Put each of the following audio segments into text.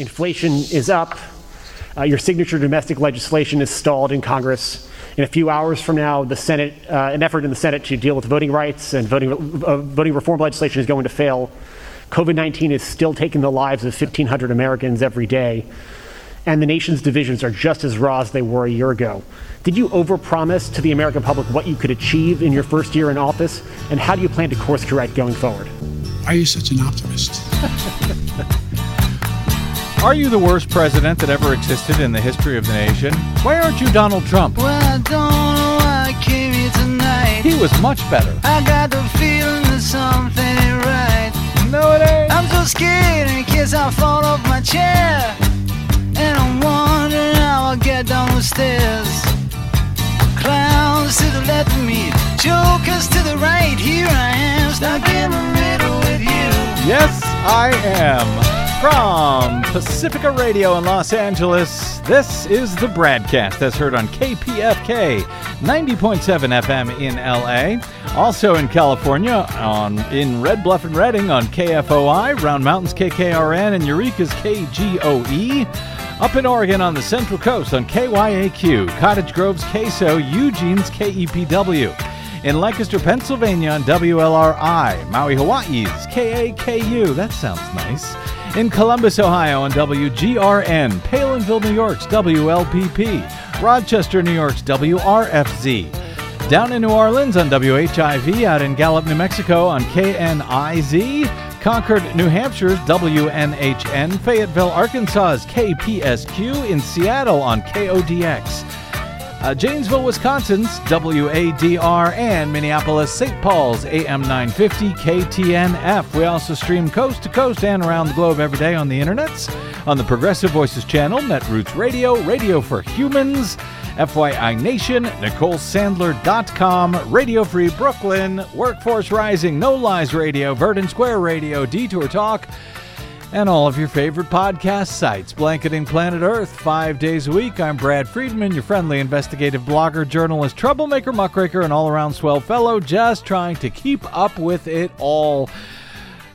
Inflation is up. Uh, your signature domestic legislation is stalled in Congress. In a few hours from now, the Senate, uh, an effort in the Senate to deal with voting rights and voting, uh, voting reform legislation is going to fail. COVID 19 is still taking the lives of 1,500 Americans every day, and the nation's divisions are just as raw as they were a year ago. Did you overpromise to the American public what you could achieve in your first year in office, and how do you plan to course correct going forward? Why are you such an optimist? Are you the worst president that ever existed in the history of the nation? Why aren't you Donald Trump? Well, I don't know why I came here tonight. He was much better. I got the feeling that something ain't right. No, it ain't. I'm so scared in case I fall off my chair. And I'm wondering how I'll get down the stairs. Clowns to the left of me, jokers to the right. Here I am, stuck in the middle with you. Yes, I am. From Pacifica Radio in Los Angeles, this is the Bradcast as heard on KPFK 90.7 FM in LA. Also in California on in Red Bluff and Redding on KFOI, Round Mountains KKRN, and Eureka's KGOE. Up in Oregon on the Central Coast on KYAQ, Cottage Grove's KSO, Eugene's KEPW. In Lancaster, Pennsylvania on WLRI, Maui, Hawaii's KAKU. That sounds nice in Columbus, Ohio on WGRN, Palenville, New York's WLPP, Rochester, New York's WRFZ, down in New Orleans on WHIV, out in Gallup, New Mexico on KNIZ, Concord, New Hampshire's WNHN, Fayetteville, Arkansas's KPSQ, in Seattle on KODX. Uh, Janesville, Wisconsin's WADR, and Minneapolis, St. Paul's AM 950 KTNF. We also stream coast to coast and around the globe every day on the internets, on the Progressive Voices channel, Netroots Radio, Radio for Humans, FYI Nation, NicoleSandler.com, Radio Free Brooklyn, Workforce Rising, No Lies Radio, Verdant Square Radio, Detour Talk, and all of your favorite podcast sites. Blanketing Planet Earth five days a week. I'm Brad Friedman, your friendly investigative blogger, journalist, troublemaker, muckraker, and all around swell fellow, just trying to keep up with it all.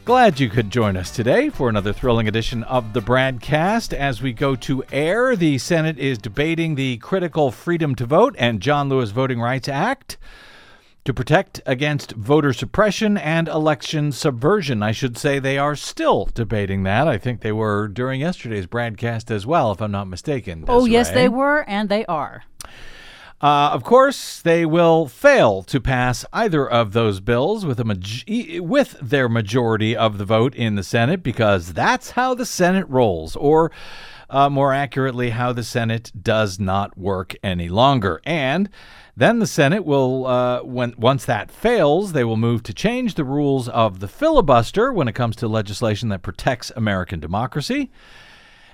Glad you could join us today for another thrilling edition of the Bradcast. As we go to air, the Senate is debating the critical Freedom to Vote and John Lewis Voting Rights Act to protect against voter suppression and election subversion. I should say they are still debating that. I think they were during yesterday's broadcast as well, if I'm not mistaken. Desiree. Oh, yes, they were, and they are. Uh, of course, they will fail to pass either of those bills with a ma- with their majority of the vote in the Senate because that's how the Senate rolls, or uh, more accurately, how the Senate does not work any longer. And then the Senate will, uh, when once that fails, they will move to change the rules of the filibuster when it comes to legislation that protects American democracy.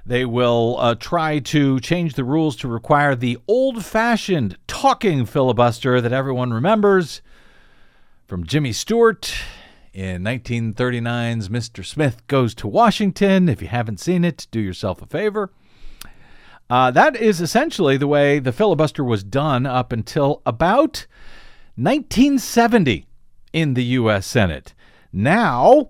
They will uh, try to change the rules to require the old fashioned talking filibuster that everyone remembers from Jimmy Stewart in 1939's Mr. Smith Goes to Washington. If you haven't seen it, do yourself a favor. Uh, that is essentially the way the filibuster was done up until about 1970 in the U.S. Senate. Now,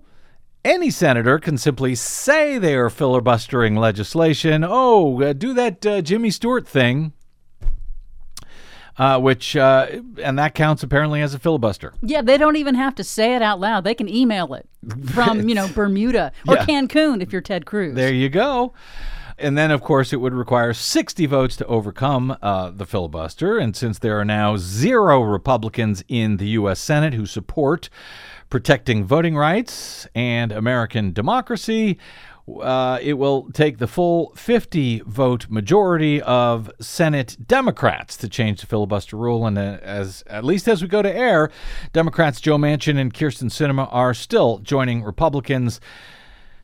any senator can simply say they are filibustering legislation. Oh, uh, do that uh, Jimmy Stewart thing. Uh, which uh, and that counts apparently as a filibuster. Yeah, they don't even have to say it out loud. They can email it from you know Bermuda or Yeah. Cancun if you're Ted Cruz. There you go. And then, of course, it would require 60 votes to overcome uh, the filibuster. And since there are now zero Republicans in the U.S. Senate who support protecting voting rights and American democracy, uh, it will take the full 50 vote majority of Senate Democrats to change the filibuster rule. And uh, as at least as we go to air, Democrats Joe Manchin and Kyrsten Sinema are still joining Republicans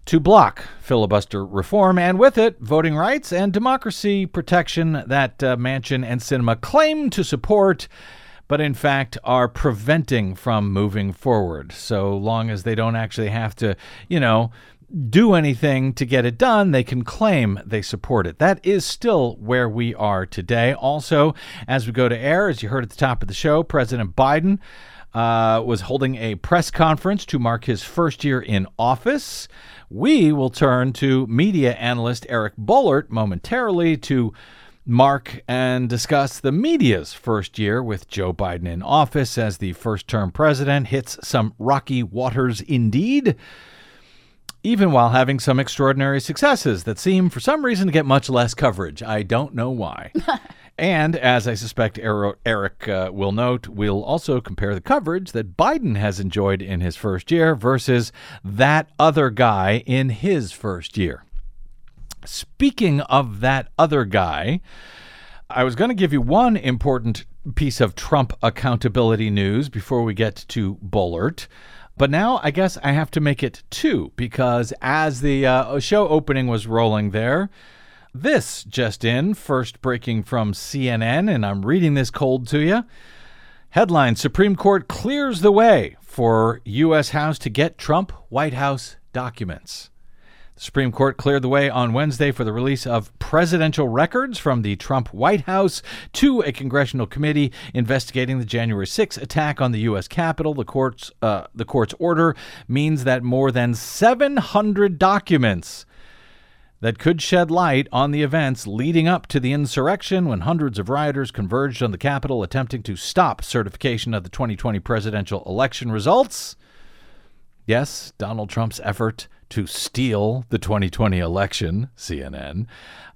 to block filibuster reform and with it voting rights and democracy protection that uh, Manchin and Sinema claim to support but in fact are preventing from moving forward so long as they don't actually have to you know do anything to get it done, they can claim they support it. That is still where we are today. Also, as we go to air, as you heard at the top of the show, President Biden uh, was holding a press conference to mark his first year in office. We will turn to media analyst Eric Boehlert momentarily to mark and discuss the media's first year with Joe Biden in office as the first term president hits some rocky waters indeed, even while having some extraordinary successes that seem for some reason to get much less coverage. I don't know why. and as I suspect Eric uh, will note, we'll also compare the coverage that Biden has enjoyed in his first year versus that other guy in his first year. Speaking of that other guy, I was going to give you one important piece of Trump accountability news before we get to Boehlert. But now I guess I have to make it two because as the uh, show opening was rolling there, this just in, first breaking from CNN, and I'm reading this cold to you. Headline Supreme Court clears the way for U.S. House to get Trump White House documents. The Supreme Court cleared the way on Wednesday for the release of presidential records from the Trump White House to a congressional committee investigating the January 6 attack on the U.S. Capitol. The court's, uh, the court's order means that more than 700 documents that could shed light on the events leading up to the insurrection when hundreds of rioters converged on the Capitol attempting to stop certification of the 2020 presidential election results. Yes, Donald Trump's effort to steal the 2020 election, CNN.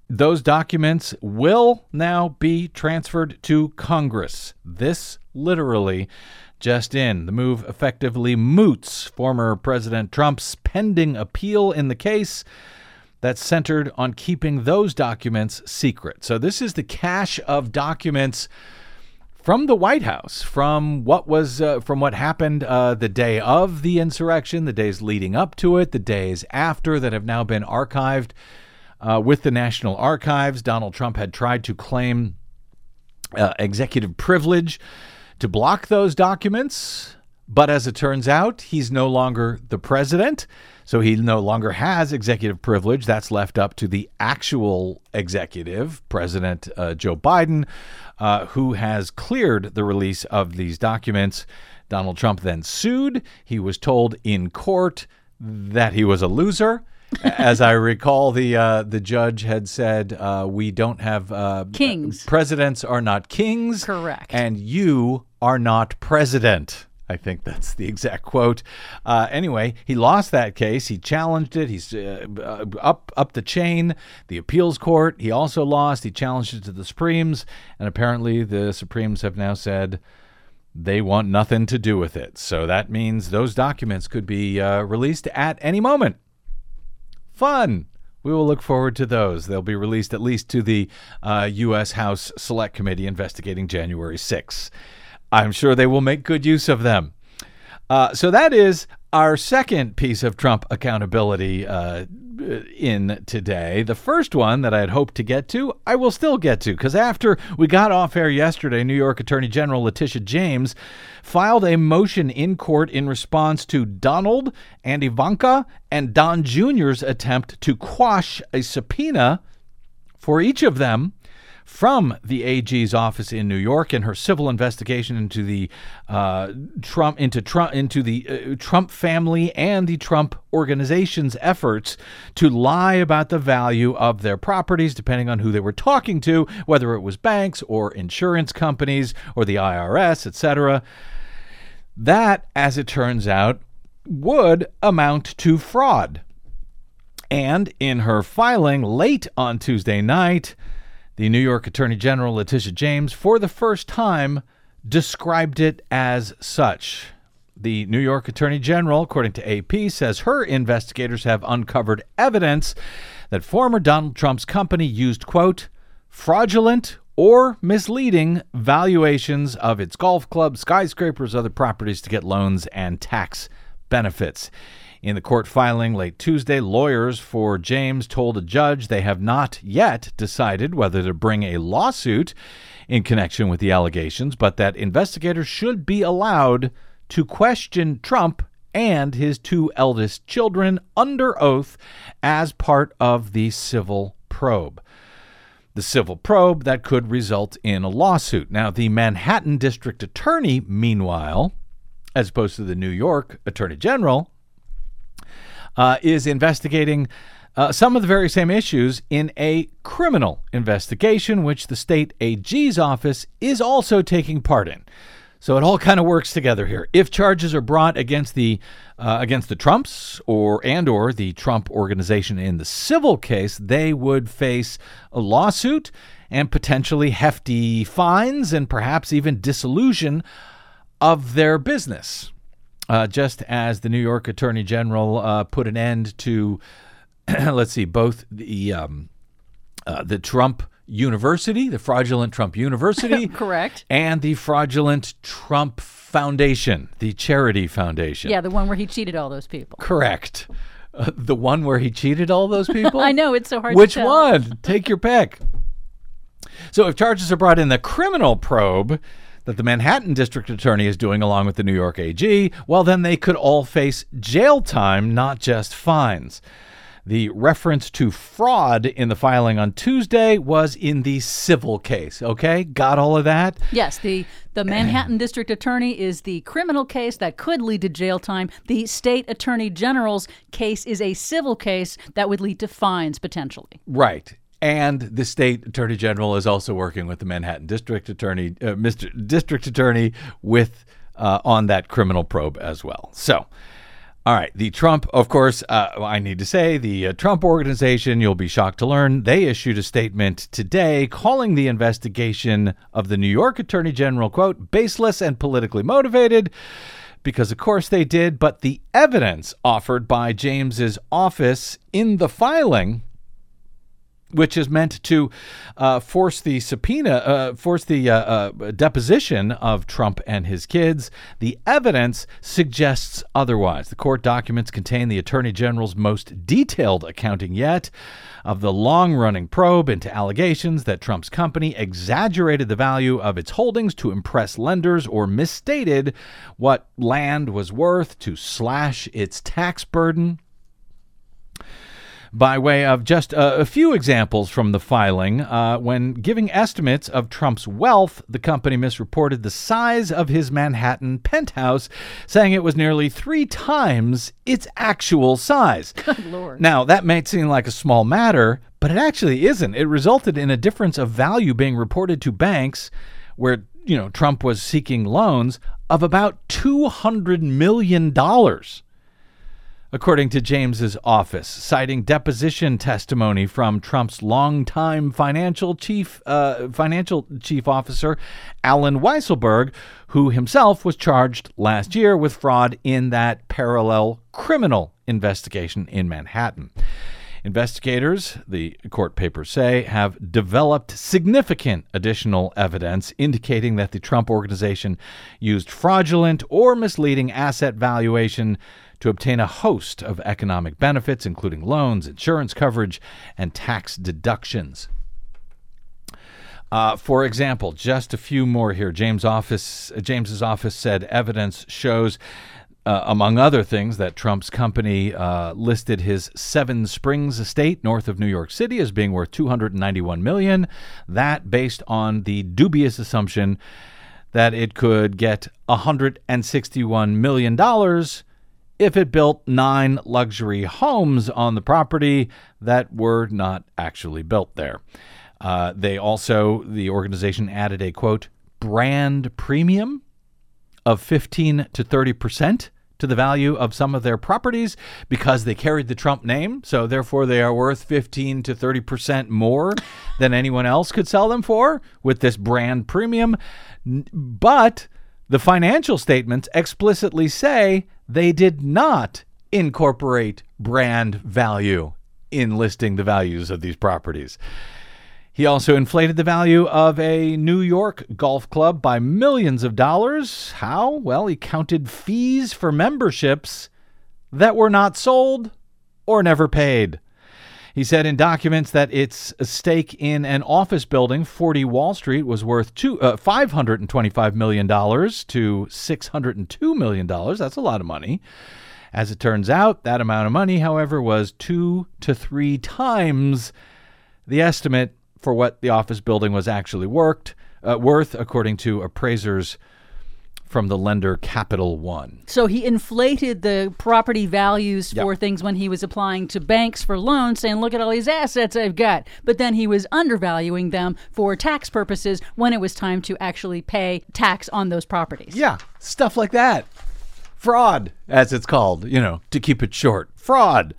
Those documents will now be transferred to Congress. This literally just in. The move effectively moots former President Trump's pending appeal in the case that's centered on keeping those documents secret. So, this is the cache of documents from the White House, from what was uh, from what happened uh, the day of the insurrection, the days leading up to it, the days after that have now been archived uh, with the National Archives. Donald Trump had tried to claim uh, executive privilege to block those documents, but as it turns out, he's no longer the president. So he no longer has executive privilege. That's left up to the actual executive, President uh, Joe Biden, uh, who has cleared the release of these documents. Donald Trump then sued. He was told in court that he was a loser. As I recall, the uh, the judge had said, uh, "We don't have uh, kings. Presidents are not kings. Correct. And you are not president." I think that's the exact quote. Uh, anyway, he lost that case. He challenged it. He's uh, up up the chain. The appeals court. He also lost. He challenged it to the Supremes, and apparently the Supremes have now said they want nothing to do with it. So that means those documents could be uh, released at any moment. Fun. We will look forward to those. They'll be released at least to the U.S. Uh, House Select Committee investigating January 6th. I'm sure they will make good use of them. Uh, so that is our second piece of Trump accountability uh, in today. The first one that I had hoped to get to, I will still get to, because after we got off air yesterday, New York Attorney General Letitia James filed a motion in court in response to Donald and Ivanka and Don Jr.'s attempt to quash a subpoena for each of them from the AG's office in New York in her civil investigation into the uh, Trump into Trump into the uh, Trump family and the Trump organization's efforts to lie about the value of their properties, depending on who they were talking to, whether it was banks or insurance companies or the IRS, etc. That, as it turns out, would amount to fraud. And in her filing late on Tuesday night, the New York Attorney General Letitia James, for the first time, described it as such. The New York Attorney General, according to AP, says her investigators have uncovered evidence that former Donald Trump's company used, quote, fraudulent or misleading valuations of its golf clubs, skyscrapers, other properties to get loans and tax benefits. In the court filing late Tuesday, lawyers for James told a judge they have not yet decided whether to bring a lawsuit in connection with the allegations, but that investigators should be allowed to question Trump and his two eldest children under oath as part of the civil probe. The civil probe that could result in a lawsuit. Now, the Manhattan District Attorney, meanwhile, as opposed to the New York Attorney General, uh, is investigating uh, some of the very same issues in a criminal investigation, which the state AG's office is also taking part in. So it all kind of works together here. If charges are brought against the uh, against the Trumps or and or the Trump organization in the civil case, they would face a lawsuit and potentially hefty fines and perhaps even dissolution of their business. Uh, just as the New York Attorney General uh, put an end to, let's see, both the um, uh, the Trump University, the fraudulent Trump University, Correct. and the fraudulent Trump Foundation, the charity foundation. Yeah, the one where he cheated all those people. Correct. Uh, the one where he cheated all those people? I know it's so hard. Which one? Take your pick. So, if charges are brought in the criminal probe that the Manhattan District Attorney is doing along with the New York AG, well, then they could all face jail time, not just fines. The reference to fraud in the filing on Tuesday was in the civil case. Okay, got all of that? Yes, the the Manhattan District Attorney is the criminal case that could lead to jail time. The State Attorney General's case is a civil case that would lead to fines potentially. Right. And the state attorney general is also working with the Manhattan District Attorney, uh, Mr. District Attorney, with uh, on that criminal probe as well. So, all right, the Trump, of course, uh, I need to say, the uh, Trump organization, you'll be shocked to learn, they issued a statement today calling the investigation of the New York Attorney General, quote, baseless and politically motivated. Because, of course, they did, but the evidence offered by James's office in the filing which is meant to uh, force the subpoena, uh, force the uh, uh, deposition of Trump and his kids. The evidence suggests otherwise. The court documents contain the Attorney General's most detailed accounting yet of the long running probe into allegations that Trump's company exaggerated the value of its holdings to impress lenders or misstated what land was worth to slash its tax burden by way of just a, a few examples from the filing. Uh, when giving estimates of Trump's wealth, the company misreported the size of his Manhattan penthouse, saying it was nearly three times its actual size. Good Lord. Now, that may seem like a small matter, but it actually isn't. It resulted in a difference of value being reported to banks where, you know, Trump was seeking loans of about $200 million according to James's office, citing deposition testimony from Trump's longtime financial chief uh, financial chief officer Allen Weisselberg, who himself was charged last year with fraud in that parallel criminal investigation in Manhattan. Investigators, the court papers say, have developed significant additional evidence indicating that the Trump organization used fraudulent or misleading asset valuation to obtain a host of economic benefits, including loans, insurance coverage, and tax deductions. Uh, for example, just a few more here. James office, uh, James's office said evidence shows, uh, among other things, that Trump's company uh, listed his Seven Springs estate north of New York City as being worth 291 million. That based on the dubious assumption that it could get 161 million dollars if it built nine luxury homes on the property that were not actually built there. Uh, they also, the organization added a quote, brand premium of 15 to 30 percent to the value of some of their properties because they carried the Trump name. So therefore, they are worth 15 to 30 percent more than anyone else could sell them for with this brand premium. But the financial statements explicitly say they did not incorporate brand value in listing the values of these properties. He also inflated the value of a New York golf club by millions of dollars. How? Well, he counted fees for memberships that were not sold or never paid. He said in documents that its stake in an office building, 40 Wall Street, was worth two, uh, $525 million to $602 million. That's a lot of money. As it turns out, that amount of money, however, was two to three times the estimate for what the office building was actually worked, uh, worth, according to appraisers from the lender Capital One. So he inflated the property values for Yep. things when he was applying to banks for loans, saying, look at all these assets I've got. But then he was undervaluing them for tax purposes when it was time to actually pay tax on those properties. Yeah, stuff like that. Fraud, as it's called, you know, to keep it short. Fraud.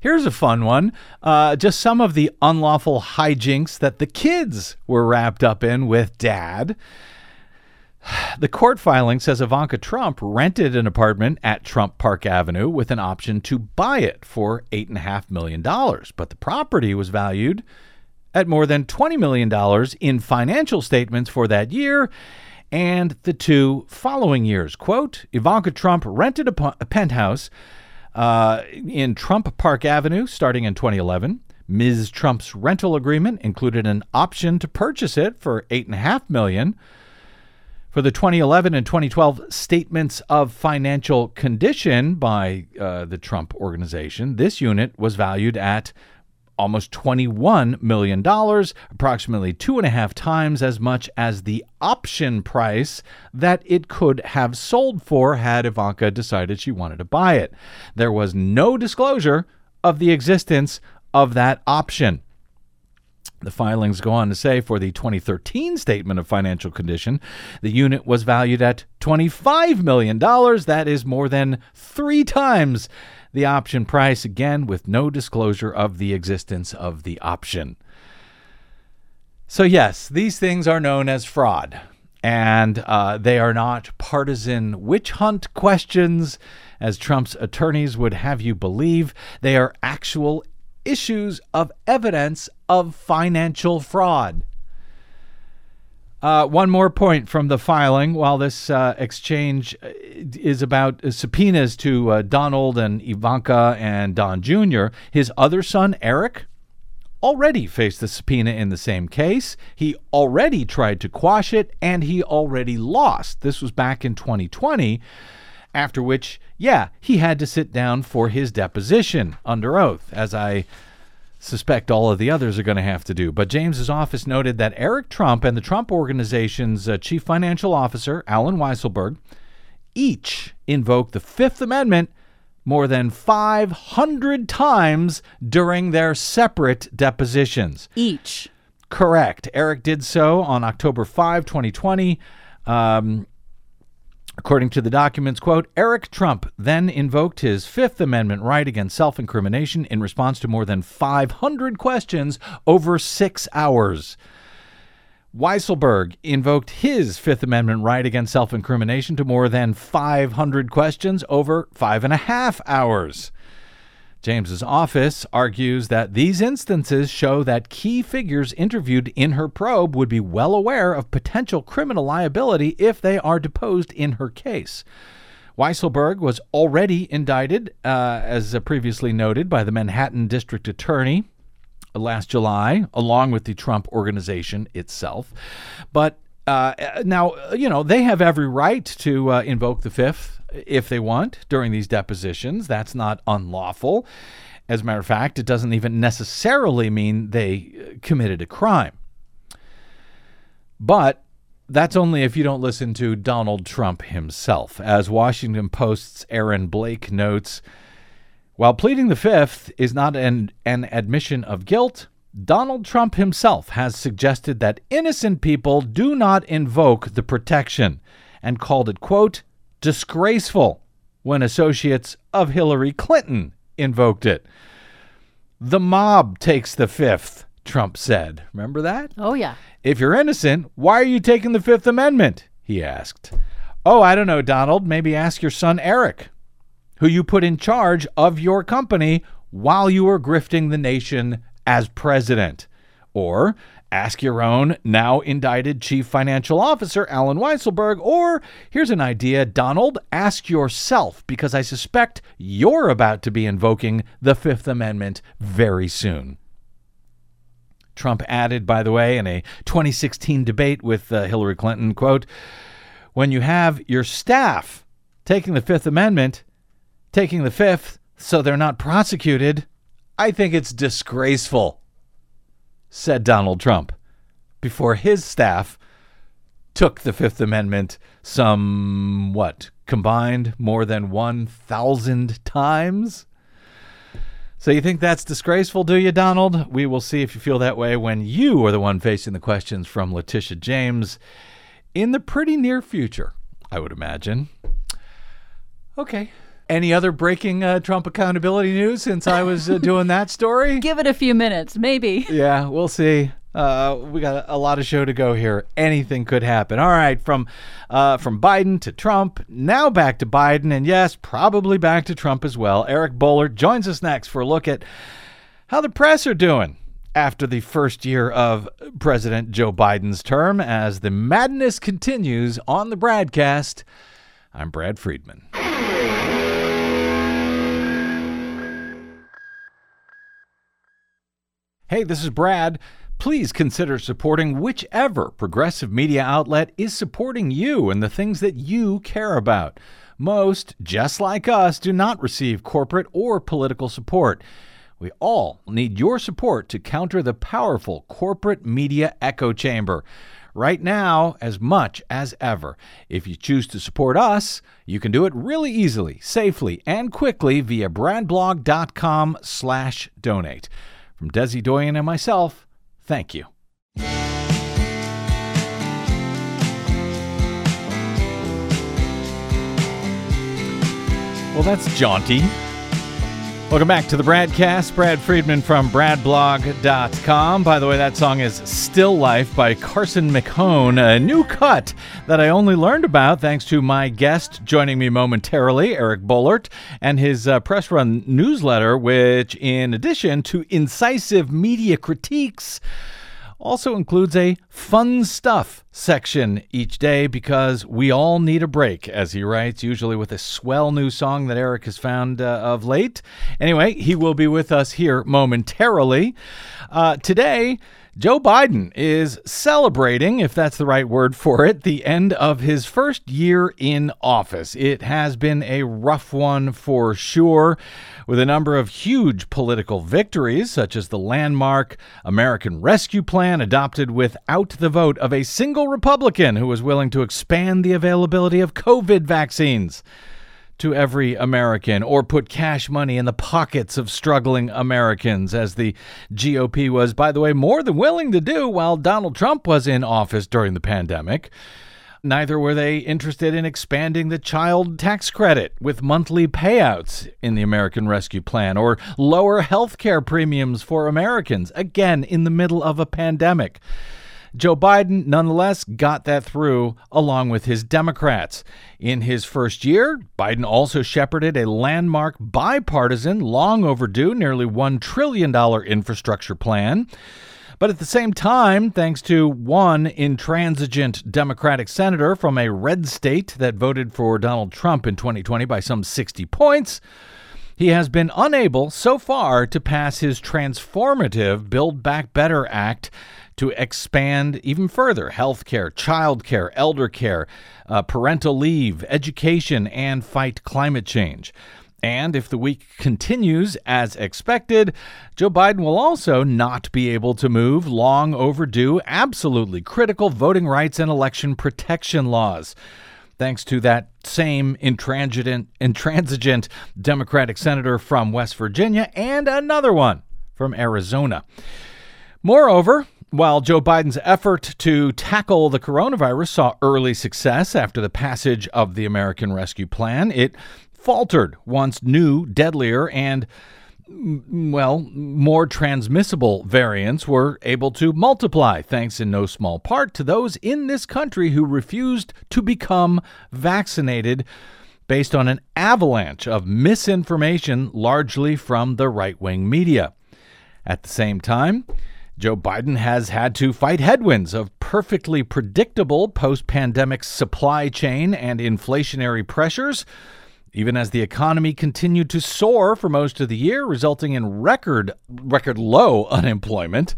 Here's a fun one. Uh, just some of the unlawful hijinks that the kids were wrapped up in with dad. The court filing says Ivanka Trump rented an apartment at Trump Park Avenue with an option to buy it for $8.5 million. But the property was valued at more than $20 million in financial statements for that year and the two following years. Quote Ivanka Trump rented a, penthouse uh, in Trump Park Avenue starting in 2011. Ms. Trump's rental agreement included an option to purchase it for $8.5 million. For the 2011 and 2012 statements of financial condition by uh, the Trump organization, this unit was valued at almost $21 million, approximately two and a half times as much as the option price that it could have sold for had Ivanka decided she wanted to buy it. There was no disclosure of the existence of that option. The filings go on to say for the 2013 statement of financial condition, the unit was valued at $25 million. That is more than three times the option price, again, with no disclosure of the existence of the option. So, yes, these things are known as fraud, and uh, they are not partisan witch hunt questions, as Trump's attorneys would have you believe. They are actual issues of evidence of financial fraud. Uh, one more point from the filing. While this uh, exchange uh, is about subpoenas to uh, Donald and Ivanka and Don Jr., his other son, Eric, already faced a subpoena in the same case. He already tried to quash it, and he already lost. This was back in 2020, after which, yeah, he had to sit down for his deposition under oath, as I suspect all of the others are going to have to do. But James's office noted that Eric Trump and the Trump Organization's uh, chief financial officer, Allen Weisselberg, each invoked the Fifth Amendment more than 500 times during their separate depositions. Each. Correct. Eric did so on October 5, 2020. Um, According to the documents, quote, Eric Trump then invoked his Fifth Amendment right against self incrimination in response to more than 500 questions over six hours. Weisselberg invoked his Fifth Amendment right against self incrimination to more than 500 questions over five and a half hours. James's office argues that these instances show that key figures interviewed in her probe would be well aware of potential criminal liability if they are deposed in her case. Weisselberg was already indicted, uh, as previously noted, by the Manhattan District Attorney last July, along with the Trump organization itself. But uh, now, you know, they have every right to uh, invoke the Fifth if they want during these depositions. That's not unlawful. As a matter of fact, it doesn't even necessarily mean they uh, committed a crime. But that's only if you don't listen to Donald Trump himself. As Washington Post's Aaron Blake notes, while pleading the fifth is not an, an admission of guilt, Donald Trump himself has suggested that innocent people do not invoke the protection and called it, quote, disgraceful when associates of Hillary Clinton invoked it. The mob takes the fifth, Trump said. Remember that? Oh, yeah. If you're innocent, why are you taking the Fifth Amendment? He asked. Oh, I don't know, Donald. Maybe ask your son Eric, who you put in charge of your company while you were grifting the nation as president. Or ask your own now indicted chief financial officer, Allen Weisselberg. Or here's an idea, Donald, ask yourself, because I suspect you're about to be invoking the Fifth Amendment very soon. Trump added, by the way, in a 2016 debate with uh, Hillary Clinton, quote, when you have your staff taking the Fifth Amendment, taking the Fifth so they're not prosecuted, I think it's disgraceful, said Donald Trump, before his staff took the Fifth Amendment some, what, combined more than 1,000 times? So you think that's disgraceful, do you, Donald? We will see if you feel that way when you are the one facing the questions from Letitia James in the pretty near future, I would imagine. Okay. Any other breaking uh, Trump accountability news since I was uh, doing that story? Give it a few minutes, maybe. Yeah, we'll see. Uh, we got a, lot of show to go here. Anything could happen. All right, from uh, from Biden to Trump, now back to Biden, and yes, probably back to Trump as well. Eric Boehlert joins us next for a look at how the press are doing after the first year of President Joe Biden's term as the madness continues on the Bradcast, I'm Brad Friedman. Hey, this is Brad. Please consider supporting whichever progressive media outlet is supporting you and the things that you care about. Most, just like us, do not receive corporate or political support. We all need your support to counter the powerful corporate media echo chamber. Right now, as much as ever. If you choose to support us, you can do it really easily, safely, and quickly via bradblog.com slash donate. From Desi Doyen and myself, thank you. Well, that's jaunty. Welcome back to the Bradcast. Brad Friedman from BradBlog.com. By the way, that song is Still Life by Carson McHone, a new cut that I only learned about thanks to my guest joining me momentarily, Eric Boehlert, and his uh, Press Run newsletter, which, in addition to incisive media critiques, also includes a fun stuff section each day because we all need a break, as he writes, usually with a swell new song that Eric has found uh, of late. Anyway, he will be with us here momentarily. Uh, today, Joe Biden is celebrating, if that's the right word for it, the end of his first year in office. It has been a rough one for sure, with a number of huge political victories, such as the landmark American Rescue Plan adopted without the vote of a single Republican who was willing to expand the availability of COVID vaccines to every American or put cash money in the pockets of struggling Americans, as the GOP was, by the way, more than willing to do while Donald Trump was in office during the pandemic. Neither were they interested in expanding the child tax credit with monthly payouts in the American Rescue Plan or lower health care premiums for Americans, again, in the middle of a pandemic. Joe Biden, nonetheless, got that through along with his Democrats. In his first year, Biden also shepherded a landmark bipartisan, long overdue, nearly $1 trillion infrastructure plan. But at the same time, thanks to one intransigent Democratic senator from a red state that voted for Donald Trump in 2020 by some 60 points, he has been unable so far to pass his transformative Build Back Better Act to expand even further healthcare, childcare, elder care, uh, parental leave, education, and fight climate change. And if the week continues as expected, Joe Biden will also not be able to move long overdue, absolutely critical voting rights and election protection laws. Thanks to that same intransigent, intransigent Democratic senator from West Virginia and another one from Arizona. Moreover, while Joe Biden's effort to tackle the coronavirus saw early success after the passage of the American Rescue Plan, it faltered once new, deadlier, and mm, well, more transmissible variants were able to multiply, thanks in no small part to those in this country who refused to become vaccinated based on an avalanche of misinformation, largely from the right wing media. At the same time, Joe Biden has had to fight headwinds of perfectly predictable post pandemic supply chain and inflationary pressures, even as the economy continued to soar for most of the year, resulting in record, record low unemployment.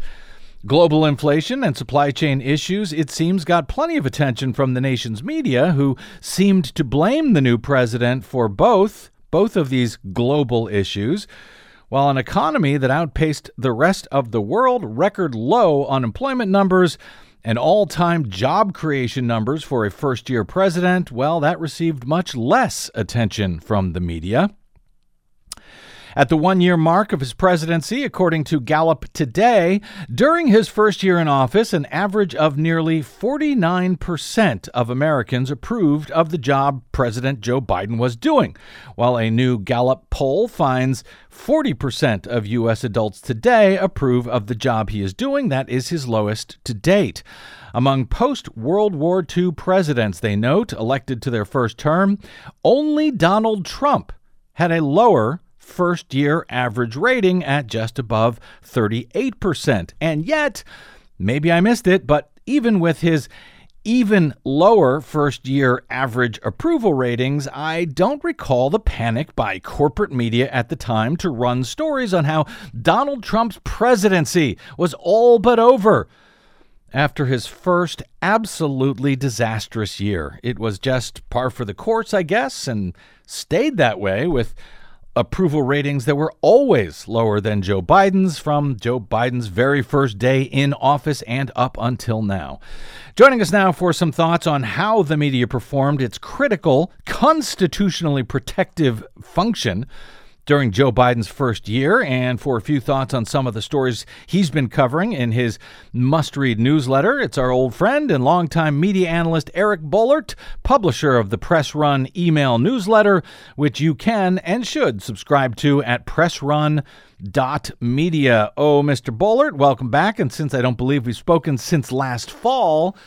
Global inflation and supply chain issues, it seems, got plenty of attention from the nation's media, who seemed to blame the new president for both, both of these global issues while an economy that outpaced the rest of the world, record low unemployment numbers, And all time job creation numbers for a first year president, well, that received much less attention from the media. At the one year mark of his presidency, according to Gallup today, during his first year in office, an average of nearly 49% of Americans approved of the job President Joe Biden was doing, while a new Gallup poll finds 40% of U.S. adults today approve of the job he is doing. That is his lowest to date. Among post World War II presidents, they note, elected to their first term, only Donald Trump had a lower first year average rating at just above 38%. And yet, maybe I missed it, but even with his even lower first year average approval ratings, I don't recall the panic by corporate media at the time to run stories on how Donald Trump's presidency was all but over. After his first absolutely disastrous year, it was just par for the course, I guess, and stayed that way with approval ratings that were always lower than Joe Biden's from Joe Biden's very first day in office and up until now. Joining us now for some thoughts on how the media performed its critical, constitutionally protective function during Joe Biden's first year and for a few thoughts on some of the stories he's been covering in his must read newsletter. It's our old friend and longtime media analyst Eric Boehlert, publisher of the Press Run email newsletter, which you can and should subscribe to at pressrun.media. Oh, Mr. Boehlert, welcome back. And since I don't believe we've spoken since last fall,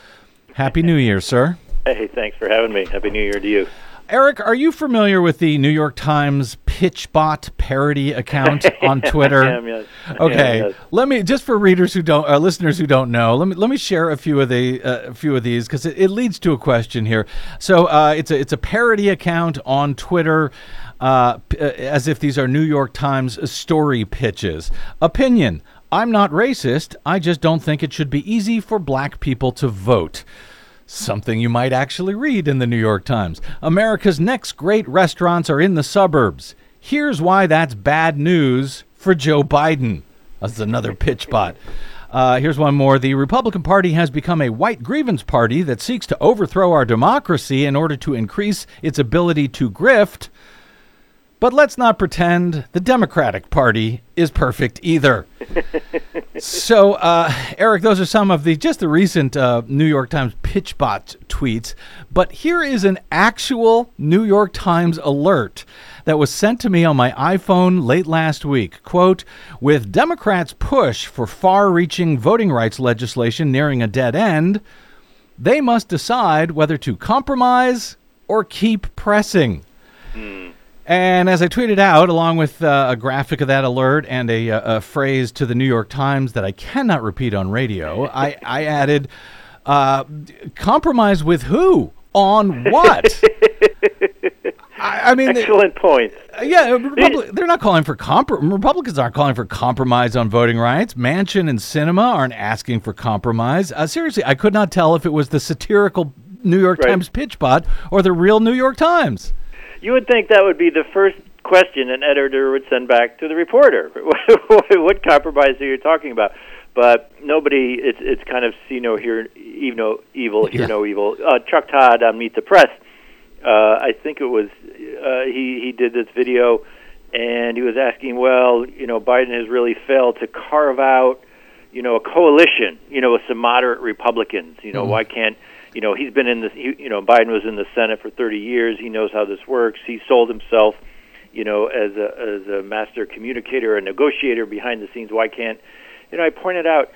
Happy New Year, sir. Hey, thanks for having me. Happy New Year to you. Eric, are you familiar with the New York Times PitchBot parody account on Twitter? I am, yes. Okay, Yeah, yes. let me just for readers who don't, uh, listeners who don't know, let me let me share a few of the uh, a few of these because it, it leads to a question here. So uh, it's a it's a parody account on Twitter. Uh, uh, as if these are New York Times story pitches. Opinion I'm not racist. I just don't think it should be easy for black people to vote. Something you might actually read in the New York Times. America's next great restaurants are in the suburbs. Here's why that's bad news for Joe Biden. That's another pitch bot. Uh, here's one more. The Republican Party has become a white grievance party that seeks to overthrow our democracy in order to increase its ability to grift. But let's not pretend the Democratic Party is perfect either. so, uh, Eric, those are some of the just the recent uh, New York Times PitchBot tweets. But here is an actual New York Times alert that was sent to me on my iPhone late last week. Quote: With Democrats' push for far-reaching voting rights legislation nearing a dead end, they must decide whether to compromise or keep pressing. And as I tweeted out, along with uh, a graphic of that alert and a, uh, a phrase to the New York Times that I cannot repeat on radio, I, I added, uh, compromise with who? On what? I, I mean, Excellent point. yeah, Republic, they're not calling for compr- Republicans aren't calling for compromise on voting rights. Manchin and Sinema aren't asking for compromise. Uh, seriously, I could not tell if it was the satirical New York Right. Times pitch bot or the real New York Times. You would think that would be the first question an editor would send back to the reporter. what compromise are you talking about? But nobody. It's it's kind of see no hear even no evil, hear Yeah. no evil. Uh, Chuck Todd on Meet the Press. Uh, I think it was uh, he he did this video, and he was asking, well, you know, Biden has really failed to carve out, you know, a coalition, you know, with some moderate Republicans. You know, why can't you know he's been in the he, you know Biden was in the Senate for 30 years. He knows how this works. He sold himself, you know, as a as a master communicator, a negotiator behind the scenes. Why can't you know? I pointed out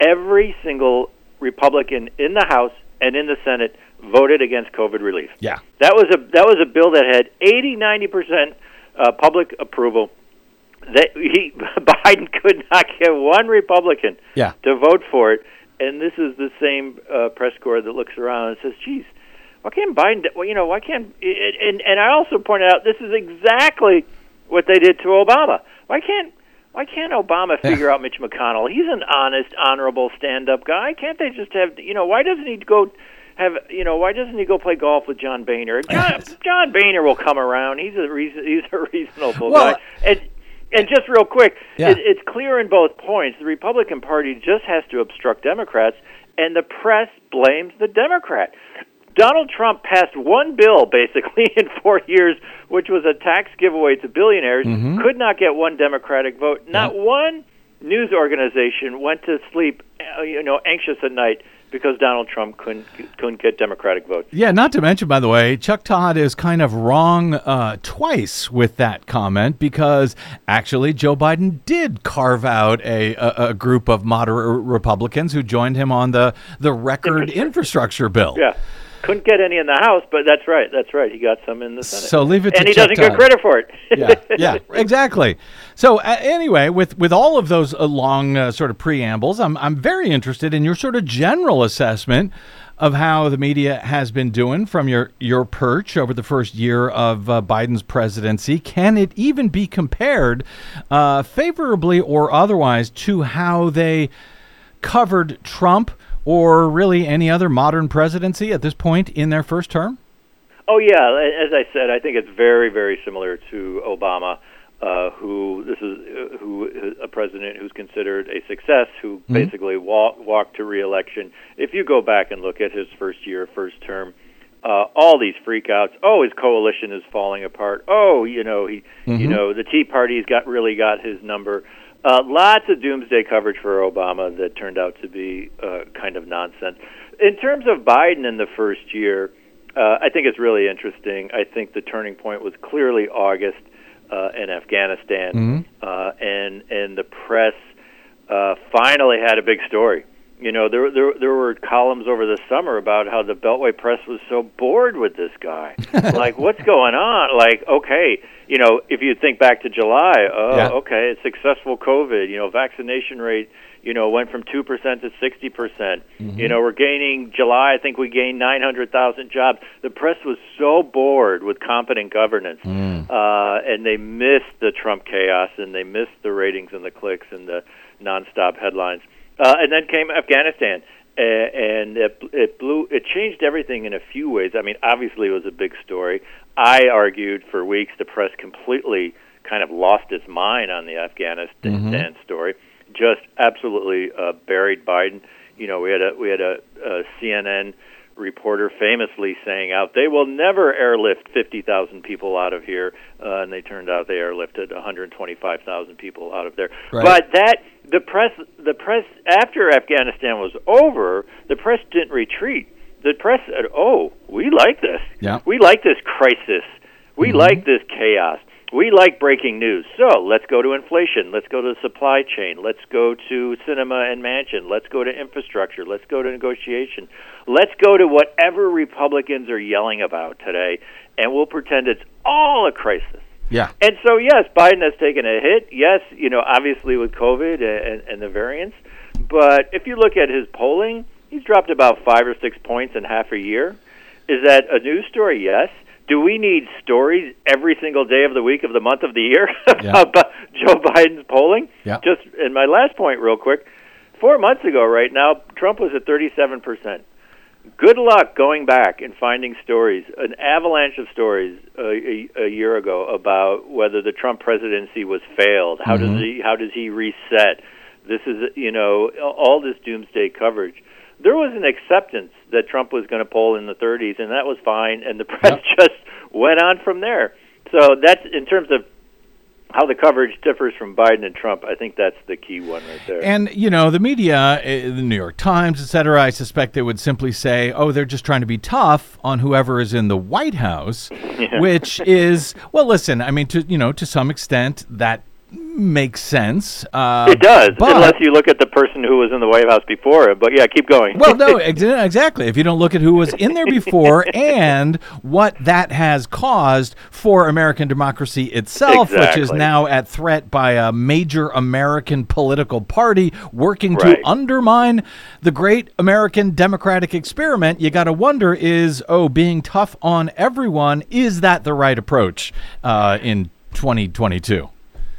every single Republican in the House and in the Senate voted against COVID relief. Yeah. That was a that was a bill that had 80 90 percent uh, public approval. That he Biden could not get one Republican Yeah. to vote for it, and this is the same uh, press corps that looks around and says, "Geez, why can't Biden? Well, you know, why can't?" And and I also pointed out this is exactly what they did to Obama. Why can't why can't Obama figure out Mitch McConnell? He's an honest, honorable, stand-up guy. Can't they just have you know? Why doesn't he go? Have you know? Why doesn't he go play golf with John Boehner? John, John Boehner will come around. He's a reason. He's a reasonable Well- guy. And and just real quick, Yeah. it, it's clear in both points. The Republican Party just has to obstruct Democrats, and the press blames the Democrat. Donald Trump passed one bill basically in four years, which was a tax giveaway to billionaires. Mm-hmm. Could not get one Democratic vote. Not one news organization went to sleep, uh, you know, anxious at night because Donald Trump couldn't couldn't get Democratic votes. Yeah, not to mention, by the way, Chuck Todd is kind of wrong uh, twice with that comment because actually Joe Biden did carve out a, a, a group of moderate Republicans who joined him on the, the record infrastructure bill. Yeah. Couldn't get any in the House, but that's right. That's right. He got some in the Senate. So leave it to and he Chuck doesn't get credit for it. yeah, yeah, exactly. So uh, anyway, with with all of those uh, long uh, sort of preambles, I'm I'm very interested in your sort of general assessment of how the media has been doing from your your perch over the first year of uh, Biden's presidency. Can it even be compared, uh, favorably or otherwise, to how they covered Trump or really any other modern presidency at this point in their first term? Oh yeah, as I said, I think it's very, very similar to Obama, uh, who this is uh, who a president who's considered a success, who basically walk, walked to reelection. If you go back and look at his first year, first term, uh, all these freakouts. Oh, his coalition is falling apart. Oh, you know he, you know the Tea Party's got really got his number. Uh, lots of doomsday coverage for Obama that turned out to be uh, kind of nonsense. In terms of Biden in the first year, uh, I think it's really interesting. I think the turning point was clearly August uh, in Afghanistan, uh, and and the press uh, finally had a big story. You know, there, there there were columns over the summer about how the Beltway press was so bored with this guy. like, what's going on? Like, okay, you know, if you think back to July, oh, Yeah. okay, it's successful COVID. You know, vaccination rate, you know, went from two percent to sixty percent. You know, we're gaining July. I think we gained nine hundred thousand jobs. The press was so bored with competent governance, uh, and they missed the Trump chaos, and they missed the ratings and the clicks and the nonstop headlines. Uh, and then came Afghanistan, a- and it, it blew. It changed everything in a few ways. I mean, obviously, it was a big story. I argued for weeks the press completely kind of lost its mind on the Afghanistan story. Just absolutely uh, buried Biden. You know, we had a we had a, a CNN reporter famously saying out, "They will never airlift 50,000 people out of here," uh, and they turned out they airlifted 125,000 people out of there. Right. But that the press, the press after Afghanistan was over, the press didn't retreat. The press said, "Oh, we like this. Yeah. We like this crisis. We like this chaos. We like breaking news. So let's go to inflation. Let's go to the supply chain. Let's go to Sinema and Manchin. Let's go to infrastructure. Let's go to negotiation. Let's go to whatever Republicans are yelling about today, and we'll pretend it's all a crisis. Yeah. And so, yes, Biden has taken a hit. Yes, you know, obviously with COVID and, and the variants. But if you look at his polling, he's dropped about five or six points in half a year. Is that a news story? Yes. Do we need stories every single day of the week of the month of the year Yeah. about Joe Biden's polling? Yeah. Just and my last point, real quick. Four months ago, right now, Trump was at 37 percent good luck going back and finding stories, an avalanche of stories uh, a, a year ago about whether the Trump presidency was failed. How does he how does he reset? This is you know all this doomsday coverage. There was an acceptance that Trump was going to poll in the 30s, and that was fine. And the press just went on from there. So that's in terms of how the coverage differs from Biden and Trump. I think that's the key one right there. And you know the media, uh, the New York Times, et cetera. I suspect they would simply say, "Oh, they're just trying to be tough on whoever is in the White House," which is well. Listen, I mean, to you know, to some extent, that makes sense. Uh, It does, but- unless you look at the person who was in the White House before. But yeah, keep going. well, no, ex- exactly. If you don't look at who was in there before and what that has caused for American democracy itself, which is now at threat by a major American political party working Right. to undermine the great American democratic experiment, you got to wonder is, oh, being tough on everyone, is that the right approach uh, in 2022?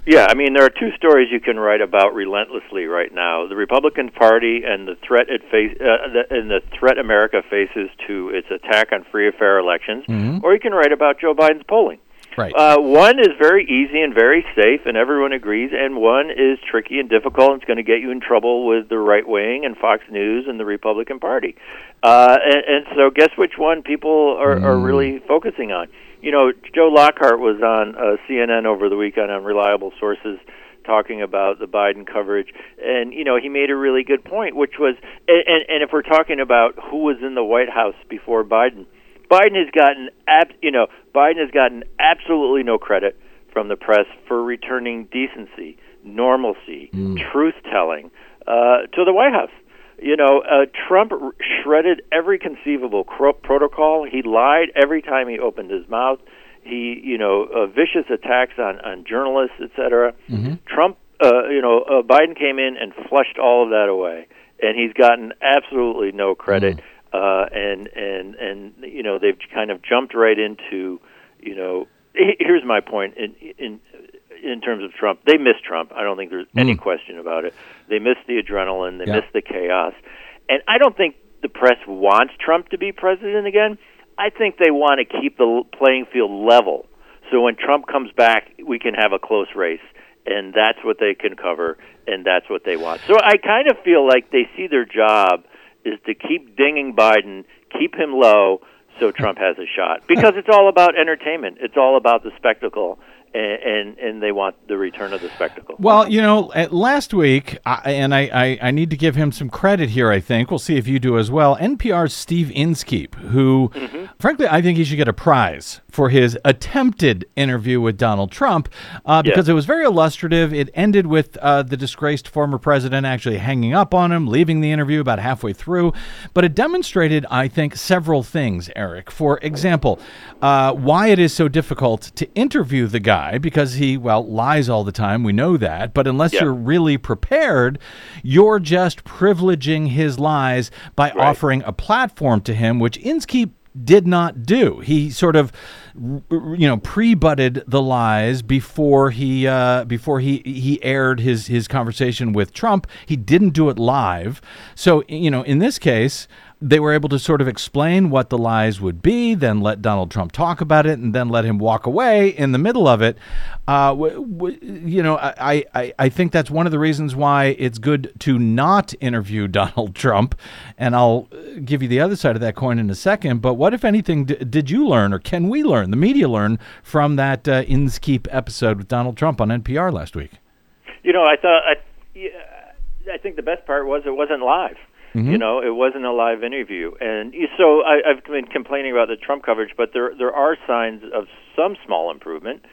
Yeah, I mean there are two stories you can write about relentlessly right now: the Republican Party and the threat it face, uh, the, and the threat America faces to its attack on free and fair elections. Or you can write about Joe Biden's polling. Right. Uh, one is very easy and very safe, and everyone agrees, and one is tricky and difficult, and it's going to get you in trouble with the right wing and Fox News and the Republican Party. Uh, and, and so, guess which one people are, are really focusing on? You know, Joe Lockhart was on uh, CNN over the weekend on Reliable Sources talking about the Biden coverage, and you know he made a really good point, which was, and, and, if we're talking about who was in the White House before Biden, Biden has gotten, ab, you know, Biden has gotten absolutely no credit from the press for returning decency, normalcy, truth telling uh, to the White House. You know, uh, Trump shredded every conceivable cro- protocol. He lied every time he opened his mouth. He, you know, uh, vicious attacks on on journalists, et cetera. Trump, uh, you know, uh, Biden came in and flushed all of that away, and he's gotten absolutely no credit. Uh, and and and you know, they've kind of jumped right into, you know, here's my point in in in terms of Trump. They miss Trump. I don't think there's any mm. question about it. They miss the adrenaline. They Yeah. miss the chaos. And I don't think the press wants Trump to be president again. I think they want to keep the playing field level. So when Trump comes back, we can have a close race. And that's what they can cover, and that's what they want. So I kind of feel like they see their job is to keep dinging Biden, keep him low, so Trump has a shot. Because it's all about entertainment. It's all about the spectacle, and and, and they want the return of the spectacle. Well, you know, at last week, I, and I, I, I need to give him some credit here, I think. We'll see if you do as well. NPR's Steve Inskeep, who, Mm-hmm. frankly, I think he should get a prize for his attempted interview with Donald Trump uh, because it was very illustrative. It ended with uh, the disgraced former president actually hanging up on him, leaving the interview about halfway through. But it demonstrated, I think, several things, Eric. For example, uh, why it is so difficult to interview the guy because he, well, lies all the time. We know that. But unless Yeah. you're really prepared, you're just privileging his lies by offering a platform to him, which Inskeep did not do. He sort of, you know, pre-butted the lies before he uh, before he he aired his his conversation with Trump. He didn't do it live. So you know, in this case. They were able to sort of explain what the lies would be, then let Donald Trump talk about it, and then let him walk away in the middle of it. Uh, w- w- you know, I, I, I think that's one of the reasons why it's good to not interview Donald Trump. And I'll uh, give you the other side of that coin in a second. But what, if anything, d- did you learn, or can we learn, the media learn from that uh, Inskeep episode with Donald Trump on NPR last week? You know, I thought I, I think the best part was it wasn't live. You know, it wasn't a live interview, and so I, I've been complaining about the Trump coverage, but there there are signs of some small improvement.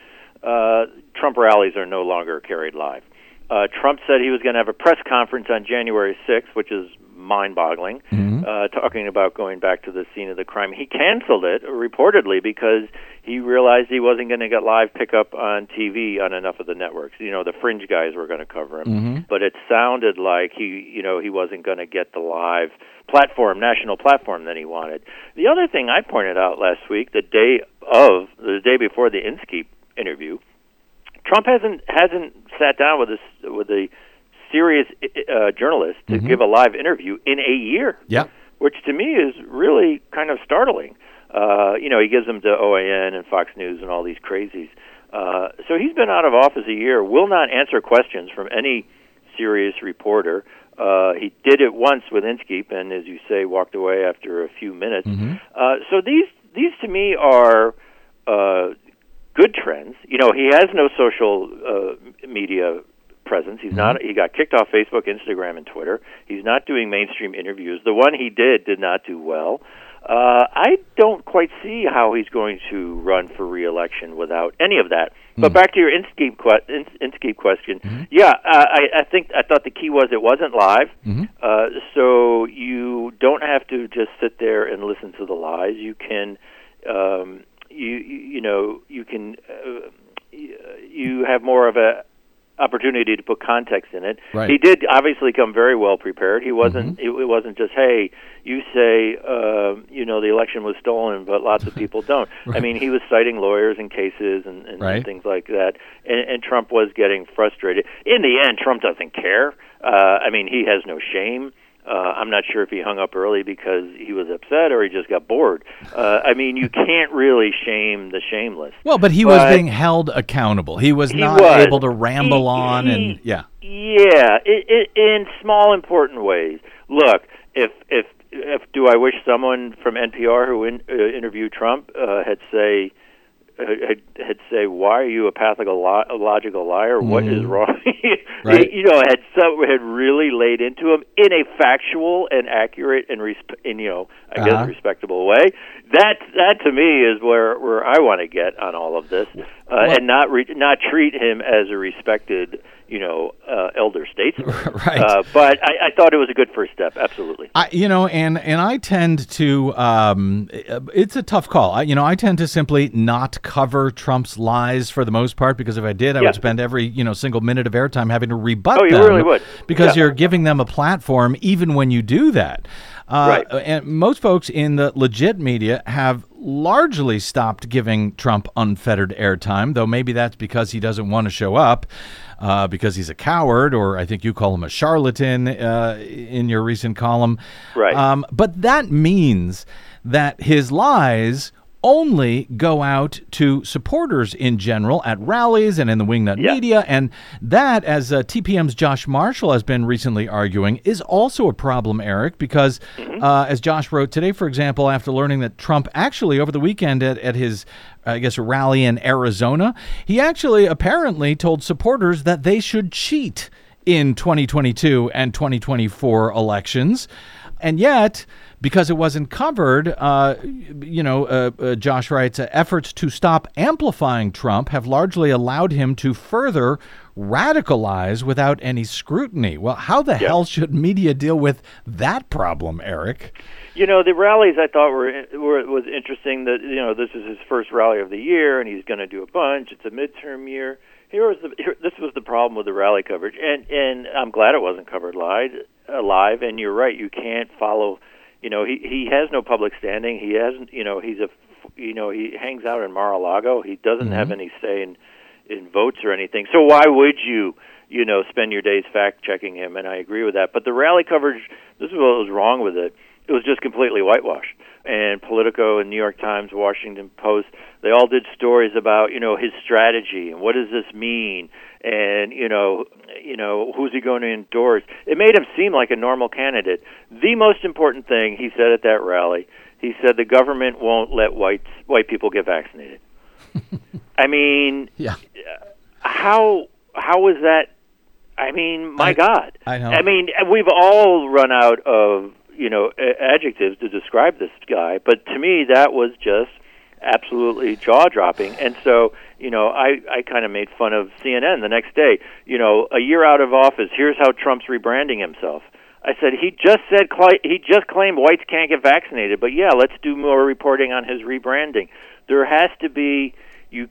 Uh, Trump rallies are no longer carried live. Uh, Trump said he was going to have a press conference on January 6th, which is mind-boggling, uh, talking about going back to the scene of the crime. He canceled it reportedly because he realized he wasn't going to get live pickup on TV on enough of the networks. You know, the fringe guys were going to cover him, but it sounded like he, you know, he wasn't going to get the live platform, national platform that he wanted. The other thing I pointed out last week, the day of, the day before the Inskeep interview, Trump hasn't hasn't sat down with a with a serious uh, journalist to give a live interview in a year. Yep. Which to me is really kind of startling. Uh, you know, he gives them to OAN and Fox News and all these crazies. Uh, so he's been out of office a year. Will not answer questions from any serious reporter. Uh, he did it once with Inskeep, and as you say, walked away after a few minutes. Uh, so these these to me are uh, good trends. You know, he has no social uh, media presence. He's not. He got kicked off Facebook, Instagram, and Twitter. He's not doing mainstream interviews. The one he did did not do well. Uh, I don't quite see how he's going to run for reelection without any of that. But back to your Inskeep, que- Ins- Inskeep question, yeah, uh, I, I think I thought the key was it wasn't live, uh, so you don't have to just sit there and listen to the lies. You can, um, you you know, you can, uh, you have more of a opportunity to put context in it. Right. He did obviously come very well prepared. He wasn't. It, it wasn't just hey, you say uh, you know the election was stolen, but lots of people don't. I mean, he was citing lawyers and cases and, and, Right. things like that, and, and Trump was getting frustrated. In the end, Trump doesn't care. Uh, I mean, he has no shame. Uh, I'm not sure if he hung up early because he was upset or he just got bored. Uh, I mean, you can't really shame the shameless. Well, but he was being held accountable. He was He not was. able to ramble He- on, he- and yeah. Yeah, i i in small important ways. Look, if if if do I wish someone from NPR who in, uh, interviewed Trump uh, had say had, had say why are you a pathological liar? What is wrong? Right. you know, had some had really laid into him in a factual and accurate and resp- in you know I Uh-huh. guess respectable way. That that to me is where where I want to get on all of this, uh, and not re- not treat him as a respected you know uh, elder statesman. Right. Uh, but I, I thought it was a good first step. Absolutely. I, you know, and and I tend to. Um, it's a tough call. I, you know, I tend to simply not cover Trump's lies for the most part because if I did, I Yeah. would spend every you know single minute of airtime having to rebut Oh, you really would. because Yeah. you're giving them a platform even when you do that. Uh, Right. And most folks in the legit media have largely stopped giving Trump unfettered airtime, though maybe that's because he doesn't want to show up. Uh, because he's a coward, or I think you call him a charlatan uh, in your recent column. Right. Um, but that means that his lies only go out to supporters in general at rallies and in the wingnut Yeah. media. And that, as uh, TPM's Josh Marshall has been recently arguing, is also a problem, Eric, because uh, as Josh wrote today, for example, after learning that Trump actually over the weekend at, at his I guess, rally in Arizona, he actually apparently told supporters that they should cheat in 2022 and 2024 elections. And yet, because it wasn't covered, uh, you know, uh, uh, Josh writes, uh, efforts to stop amplifying Trump have largely allowed him to further radicalize without any scrutiny. Well, how the hell should media deal with that problem, Eric? You know, the rallies I thought were, were was interesting. That you know, this is his first rally of the year, and he's going to do a bunch. It's a midterm year. Here was the here, this was the problem with the rally coverage, and and I'm glad it wasn't covered live. Uh, live, and you're right. You can't follow. You know, he he has no public standing. He hasn't. You know, he's a. You know, he hangs out in Mar-a-Lago. He doesn't have mm-hmm. any say in in votes or anything. So why would you? you know, spend your days fact checking him, and I agree with that. But the rally coverage, this is what was wrong with it. It was just completely whitewashed. And Politico and New York Times, Washington Post, they all did stories about, you know, his strategy and what does this mean, and you know, you know, who's he going to endorse? It made him seem like a normal candidate. The most important thing he said at that rally, he said the government won't let whites white people get vaccinated. I mean, Yeah. how how was that? I mean, my I- God! I know. I mean, we've all run out of you know adjectives to describe this guy, but to me, that was just absolutely jaw dropping. And so, you know, I I kind of made fun of CNN the next day. You know, a year out of office, here's how Trump's rebranding himself. I said he just said he just claimed whites can't get vaccinated, but yeah, let's do more reporting on his rebranding. There has to be you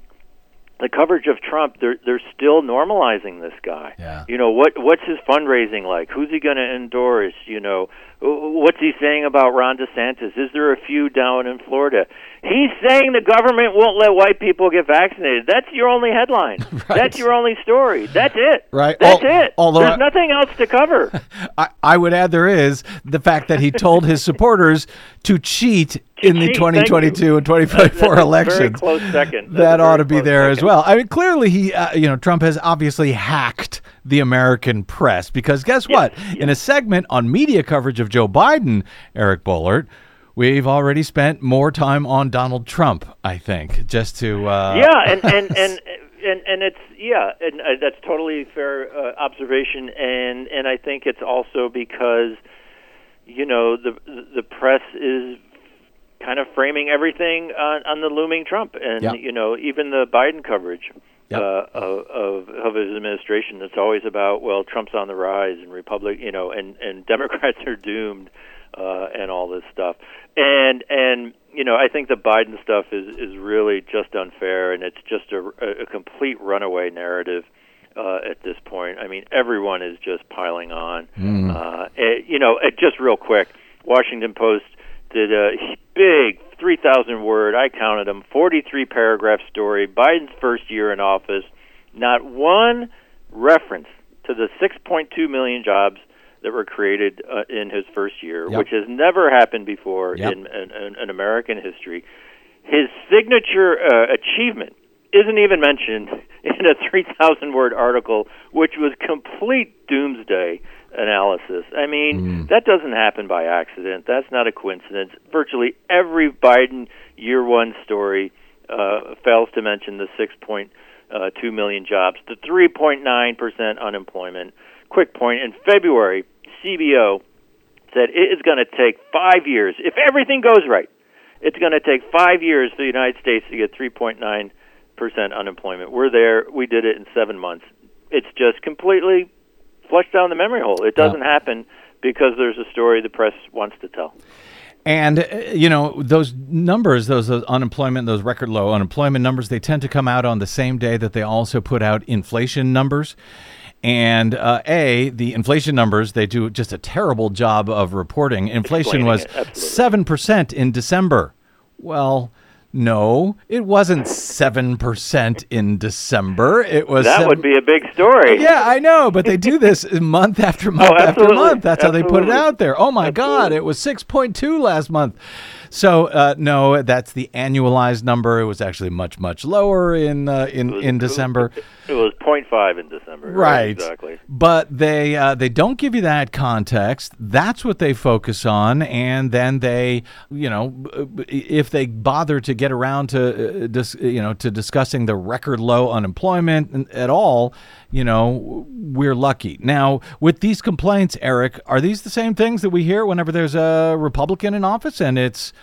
the coverage of Trump, they're they're still normalizing this guy. Yeah. You know what what's his fundraising like? Who's he going to endorse? You know, what's he saying about Ron DeSantis? Is there a few down in Florida? He's saying the government won't let white people get vaccinated. That's your only headline. That's your only story. That's it. Right. That's Al- it. although There's I- nothing else to cover. I, I would add there is the fact that he told his supporters to cheat in the cheat, thank 2022 and 2024 That's very elections. close second. That's That ought to be there as well. I mean, clearly he, uh, you know, Trump has obviously hacked the American press because guess what? In a segment on media coverage of Joe Biden, Eric Boehlert, we've already spent more time on Donald Trump. I think just to uh, yeah, and and and and and it's yeah, and uh, that's totally fair uh, observation, and and I think it's also because you know the the press is kind of framing everything on, on the looming Trump, and Yeah. you know even the Biden coverage. Yep. Uh, of, of of his administration, it's always about well, Trump's on the rise, and Republic, you know, and and Democrats are doomed, uh, and all this stuff, and and you know, I think the Biden stuff is is really just unfair, and it's just a, a complete runaway narrative uh, at this point. I mean, everyone is just piling on. Uh, it, you know, it, just real quick, Washington Post did a big 3,000 word, I counted them, 43 paragraph story, Biden's first year in office. Not one reference to the 6.2 million jobs that were created uh, in his first year, Yep. which has never happened before Yep. in, in, in, American history. His signature uh, achievement isn't even mentioned in a 3,000 word article, which was complete doomsday analysis. I mean, that doesn't happen by accident. That's not a coincidence. Virtually every Biden year one story uh, fails to mention the 6.2 million jobs, the 3.9% unemployment. Quick point in February, CBO said it is going to take five years, if everything goes right, it's going to take five years for the United States to get 3.9 percent unemployment. We're there. We did it in seven months. It's just completely flushed down the memory hole. It doesn't happen because there's a story the press wants to tell. And uh, you know those numbers, those, those unemployment, those record low unemployment numbers, they tend to come out on the same day that they also put out inflation numbers. And uh, a the inflation numbers, they do just a terrible job of reporting. Inflation Explaining was seven percent in December. Well, no, it wasn't seven percent in December. It was That seven- would be a big story. yeah, I know, but they do this month after oh, month after Oh, absolutely. month. That's how they put it out there. Oh my God, it was six point two last month. So uh, no, that's the annualized number. It was actually much much lower in uh, in was- in December. It was 0.5 in December. Right. Exactly. But they uh, they don't give you that context. That's what they focus on, and then they, you know, if they bother to get around to, uh, dis, you know, to discussing the record low unemployment at all, you know, we're lucky. Now, with these complaints, Eric, are these the same things that we hear whenever there's a Republican in office and it's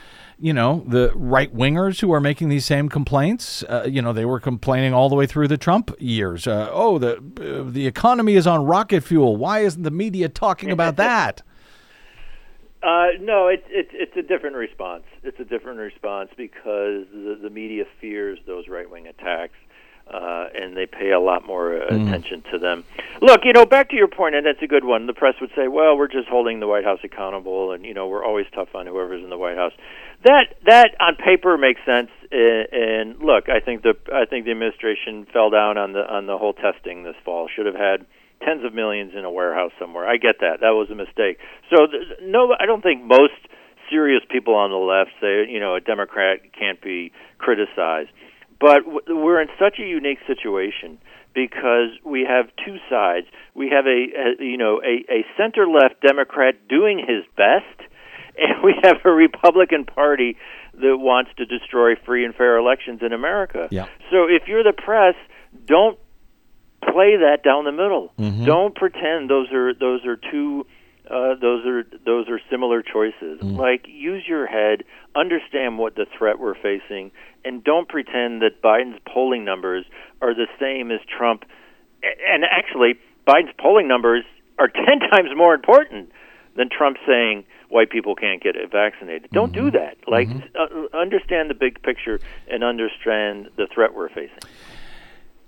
you know, the right wingers who are making these same complaints. Uh, you know, they were complaining all the way through the Trump years. Uh, oh, the uh, the economy is on rocket fuel. Why isn't the media talking about that? Uh, no, it's it's it's a different response. It's a different response because the, the media fears those right wing attacks, uh, and they pay a lot more uh, attention to them. Look, you know, back to your point, and that's a good one. The press would say, "Well, we're just holding the White House accountable, and you know, we're always tough on whoever's in the White House." That that on paper makes sense. And, and look, I think the I think the administration fell down on the on the whole testing this fall. Should have had tens of millions in a warehouse somewhere. I get that. That was a mistake. So th- no, I don't think most serious people on the left say you know a Democrat can't be criticized. But we're in such a unique situation because we have two sides. We have a, a you know a, a center left Democrat doing his best, and we have a Republican Party that wants to destroy free and fair elections in America. Yeah. So if you're the press, don't play that down the middle. Mm-hmm. Don't pretend those are those are two uh, those are those are similar choices. Mm. Like use your head, understand what the threat we're facing, and don't pretend that Biden's polling numbers are the same as Trump. And actually, Biden's polling numbers are ten times more important than Trump saying white people can't get vaccinated. Don't Mm-hmm. do that. Like uh, understand the big picture and understand the threat we're facing.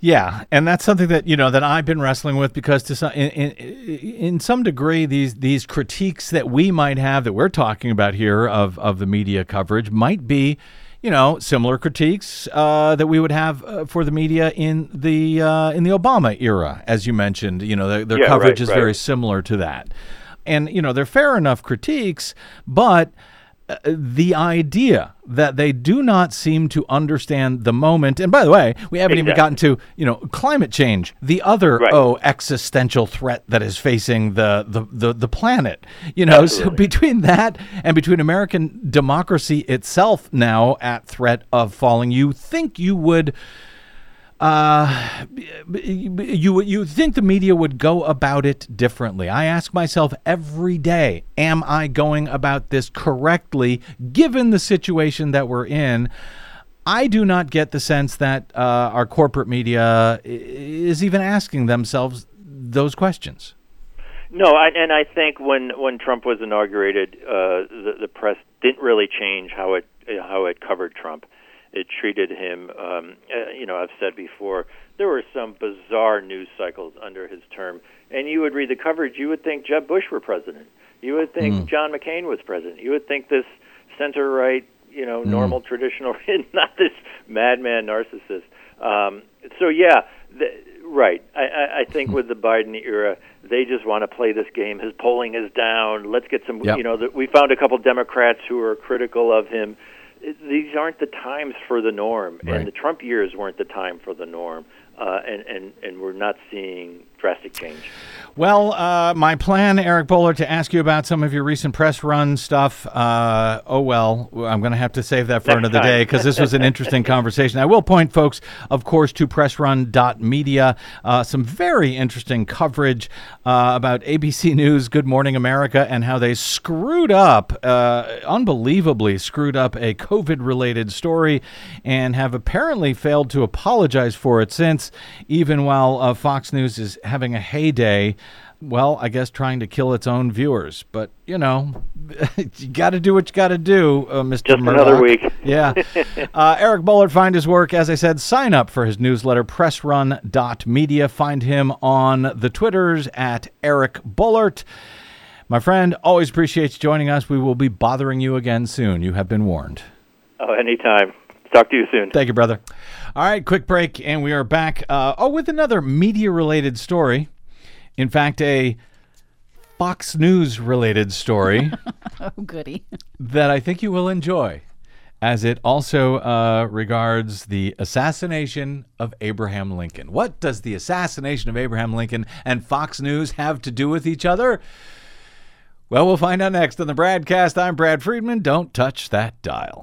Yeah, and that's something that you know that I've been wrestling with because to some in, in, in some degree these these critiques that we might have that we're talking about here of of the media coverage might be you know similar critiques uh, that we would have uh, for the media in the uh, in the Obama era as you mentioned you know their, their Yeah, coverage right, is right. very similar to that and you know they're fair enough critiques but the idea that they do not seem to understand the moment. And by the way we haven't even gotten to you know climate change the other Right. oh existential threat that is facing the the the, the planet. You know so between that and between american democracy itself now at threat of falling you think you would uh, you you think the media would go about it differently? I ask myself every day: Am I going about this correctly, given the situation that we're in? I do not get the sense that uh, our corporate media is even asking themselves those questions. No, I, and I think when when Trump was inaugurated, uh, the, the press didn't really change how it how it covered Trump. It treated him, um, uh, you know, I've said before, there were some bizarre news cycles under his term, and you would read the coverage, you would think Jeb Bush were president, you would think John McCain was president, you would think this center right, you know, normal traditional, not this madman narcissist. Um, so yeah, the, Right. I, I, I think with the Biden era, they just want to play this game. His polling is down. Let's get some. Yep. You know, the, we found a couple Democrats who are critical of him. These aren't the times for the norm, Right. and the Trump years weren't the time for the norm. Uh, and, and and we're not seeing drastic change. Well, uh, my plan, Eric Boehlert, to ask you about some of your recent press run stuff. Uh, oh, well, I'm going to have to save that for Next another time. day because this was an interesting conversation. I will point folks, of course, to pressrun.media. Uh, some very interesting coverage uh, about ABC News, Good Morning America, and how they screwed up, uh, unbelievably screwed up a COVID related story and have apparently failed to apologize for it since, even while uh, Fox News is having a heyday. Well, I guess trying to kill its own viewers, but you know, you got to do what you got to do, uh, Mr. Just Murdoch. another week. Yeah. uh, Eric Boehlert, find his work. As I said, sign up for his newsletter, pressrun.media. Find him on the Twitters at Eric Boehlert. My friend, always appreciate you joining us. We will be bothering you again soon. You have been warned. Oh, anytime. Talk to you soon. Thank you, brother. All right, quick break, and we are back. Uh, oh, with another media related story. In fact, a Fox News related story. Oh, goody. that I think you will enjoy, as it also uh, regards the assassination of Abraham Lincoln. What does the assassination of Abraham Lincoln and Fox News have to do with each other? Well, we'll find out next on the Bradcast. I'm Brad Friedman. Don't touch that dial.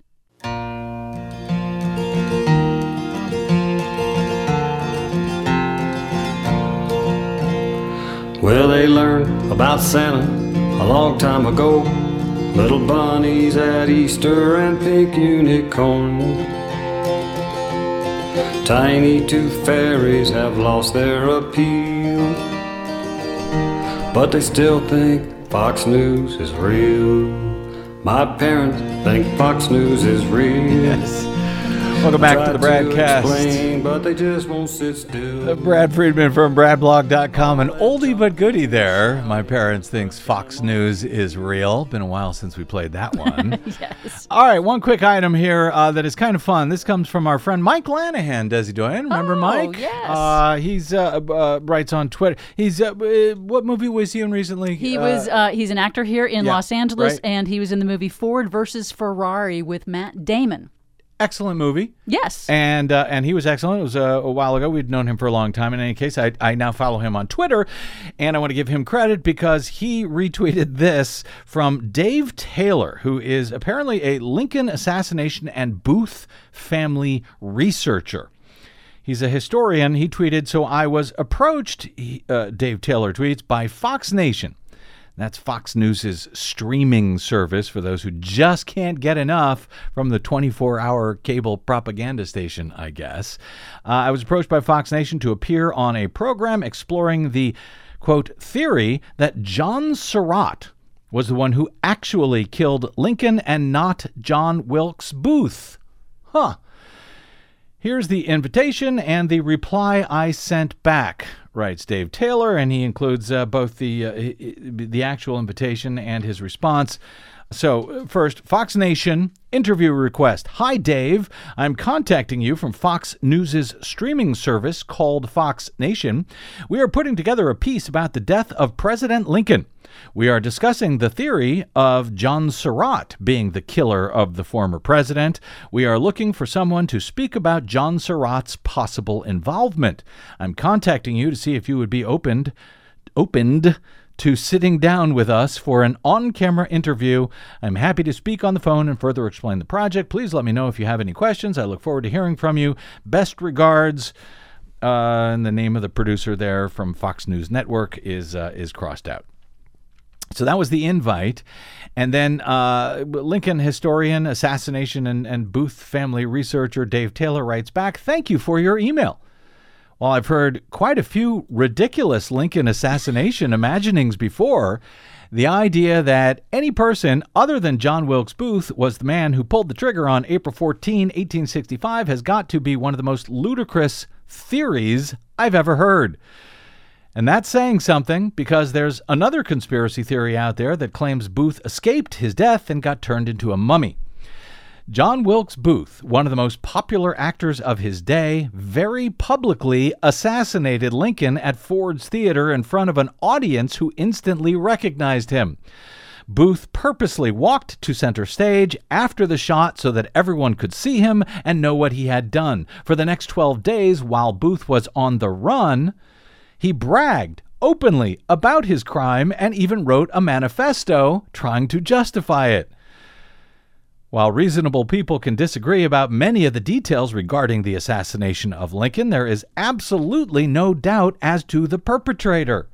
Well, they learned about Santa a long time ago. Little bunnies at Easter and pink unicorn. Tiny tooth fairies have lost their appeal. But they still think Fox News is real. My parents think Fox News is real. Welcome back to the Bradcast. explain, but they just won't sit still. Uh, Brad Friedman from BradBlog.com. An oldie but goodie there. My parents thinks Fox News is real. Been a while since we played that one. Yes. All right, one quick item here uh, that is kind of fun. This comes from our friend Mike Lanahan, Desi Doyen. Remember Oh, Mike? yes. Uh, he's uh, uh, writes on Twitter. He's what movie was he in recently? He was uh, he's an actor here in yeah, Los Angeles, right. and he was in the movie Ford versus Ferrari with Matt Damon. Excellent movie. Yes. And uh, and he was excellent. It was uh, a while ago. We'd known him for a long time. In any case, I, I now follow him on Twitter, and I want to give him credit because he retweeted this from Dave Taylor, who is apparently a Lincoln assassination and Booth family researcher. He's a historian. He tweeted, So I was approached, he, uh, Dave Taylor tweets, by Fox Nation. That's Fox News' streaming service for those who just can't get enough from the 24 hour cable propaganda station, I guess. Uh, I was approached by Fox Nation to appear on a program exploring the, quote, theory that John Surratt was the one who actually killed Lincoln and not John Wilkes Booth. Huh. Here's the invitation and the reply I sent back, writes Dave Taylor, and he includes uh, both the uh, the actual invitation and his response. So, first, Fox Nation interview request. Hi, Dave. I'm contacting you from Fox News' streaming service called Fox Nation. We are putting together a piece about the death of President Lincoln. We are discussing the theory of John Surratt being the killer of the former president. We are looking for someone to speak about John Surratt's possible involvement. I'm contacting you to see if you would be opened opened to sitting down with us for an on-camera interview. I'm happy to speak on the phone and further explain the project. Please let me know if you have any questions. I look forward to hearing from you. Best regards. Uh, and the name of the producer there from Fox News Network is uh, is crossed out. So that was the invite. And then uh, Lincoln historian, assassination, and, and Booth family researcher Dave Taylor writes back Thank you for your email. While I've heard quite a few ridiculous Lincoln assassination imaginings before, the idea that any person other than John Wilkes Booth was the man who pulled the trigger on April 14, 1865, has got to be one of the most ludicrous theories I've ever heard. And that's saying something because there's another conspiracy theory out there that claims Booth escaped his death and got turned into a mummy. John Wilkes Booth, one of the most popular actors of his day, very publicly assassinated Lincoln at Ford's Theater in front of an audience who instantly recognized him. Booth purposely walked to center stage after the shot so that everyone could see him and know what he had done. For the next 12 days, while Booth was on the run, he bragged openly about his crime and even wrote a manifesto trying to justify it. While reasonable people can disagree about many of the details regarding the assassination of Lincoln, there is absolutely no doubt as to the perpetrator.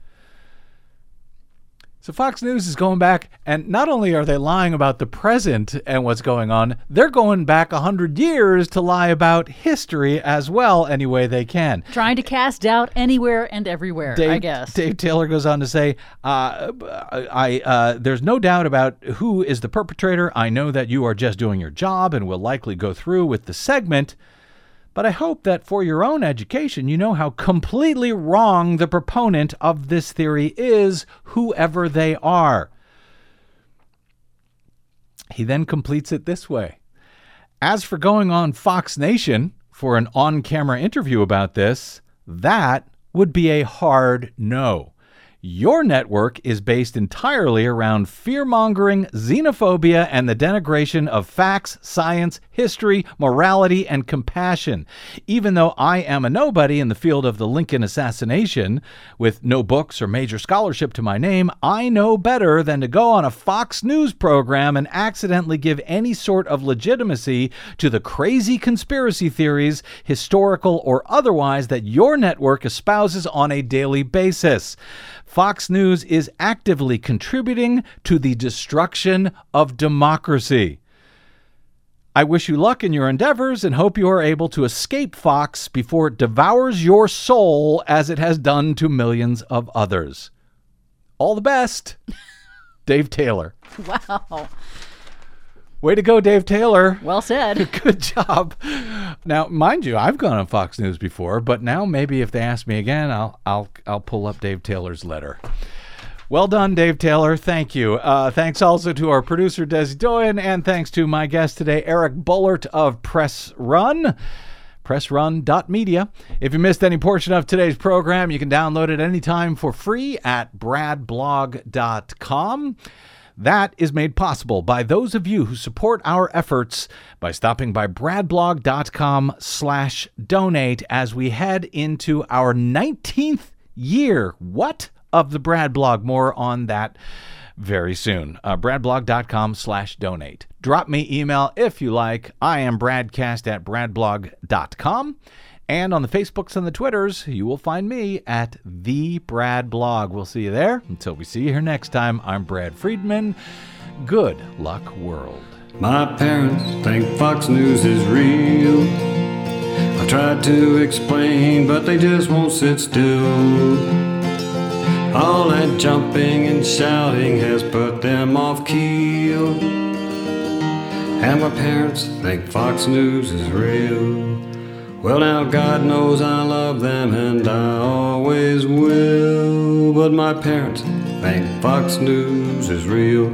So Fox News is going back, and not only are they lying about the present and what's going on, they're going back 100 years to lie about history as well, any way they can. Trying to cast doubt anywhere and everywhere, Dave, I guess. Dave Taylor goes on to say, uh, I, uh, there's no doubt about who is the perpetrator. I know that you are just doing your job and will likely go through with the segment. But I hope that for your own education, you know how completely wrong the proponent of this theory is, whoever they are. He then completes it this way As for going on Fox Nation for an on camera interview about this, that would be a hard no. Your network is based entirely around fear mongering, xenophobia, and the denigration of facts, science, history, morality, and compassion. Even though I am a nobody in the field of the Lincoln assassination, with no books or major scholarship to my name, I know better than to go on a Fox News program and accidentally give any sort of legitimacy to the crazy conspiracy theories, historical or otherwise, that your network espouses on a daily basis. Fox News is actively contributing to the destruction of democracy. I wish you luck in your endeavors and hope you are able to escape Fox before it devours your soul as it has done to millions of others. All the best, Dave Taylor. Wow. Way to go, Dave Taylor. Well said. Good job. Now, mind you, I've gone on Fox News before, but now maybe if they ask me again, I'll I'll I'll pull up Dave Taylor's letter. Well done, Dave Taylor. Thank you. Uh, thanks also to our producer, Des Doyen, and thanks to my guest today, Eric Boehlert of Press Run pressrun.media. If you missed any portion of today's program, you can download it anytime for free at bradblog.com. That is made possible by those of you who support our efforts by stopping by bradblog.com slash donate as we head into our 19th year. What? Of the Brad blog. More on that very soon. Uh, bradblog.com slash donate. Drop me email if you like. I am bradcast at bradblog.com. And on the Facebooks and the Twitters, you will find me at the Brad Blog. We'll see you there. Until we see you here next time, I'm Brad Friedman. Good luck, world. My parents think Fox News is real. I tried to explain, but they just won't sit still. All that jumping and shouting has put them off keel. And my parents think Fox News is real. Well, now God knows I love them and I always will. But my parents think Fox News is real.